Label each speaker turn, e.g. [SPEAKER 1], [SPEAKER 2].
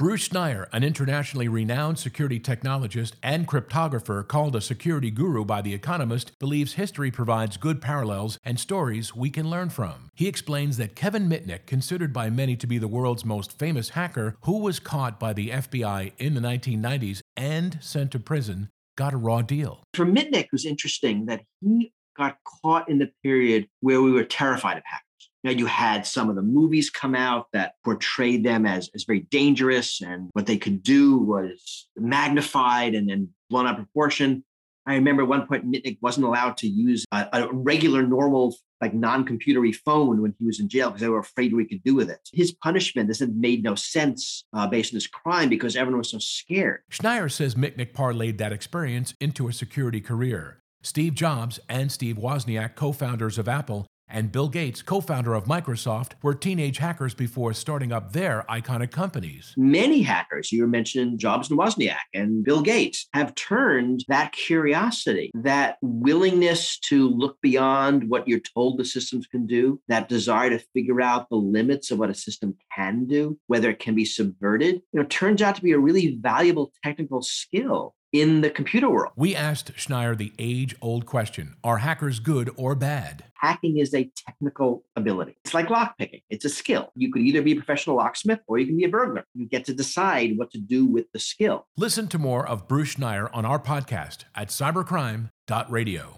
[SPEAKER 1] Bruce Schneier, an internationally renowned security technologist and cryptographer called a security guru by The Economist, believes history provides good parallels and stories we can learn from. He explains that Kevin Mitnick, considered by many to be the world's most famous hacker, who was caught by the FBI in the 1990s and sent to prison, got a raw deal.
[SPEAKER 2] For Mitnick, it was interesting that he got caught in the period where we were terrified of hackers. Now you had some of the movies come out that portrayed them as, as very dangerous and what they could do was magnified and then blown out of proportion. I remember at one point Mitnick wasn't allowed to use a, a regular, normal, like non-computery phone when he was in jail because they were afraid what he could do with it. His punishment, this had made no sense uh, based on his crime because everyone was so scared.
[SPEAKER 1] Schneier says Mitnick parlayed that experience into a security career. Steve Jobs and Steve Wozniak, co-founders of Apple, and Bill Gates, co founder of Microsoft, were teenage hackers before starting up their iconic companies.
[SPEAKER 2] Many hackers, you mentioned Jobs and Wozniak and Bill Gates, have turned that curiosity, that willingness to look beyond what you're told the systems can do, that desire to figure out the limits of what a system can do, whether it can be subverted, you know, turns out to be a really valuable technical skill in the computer world.
[SPEAKER 1] We asked Schneier the age old question Are hackers good or bad?
[SPEAKER 2] Hacking is a technical ability. It's like lockpicking, it's a skill. You could either be a professional locksmith or you can be a burglar. You get to decide what to do with the skill.
[SPEAKER 1] Listen to more of Bruce Schneier on our podcast at cybercrime.radio.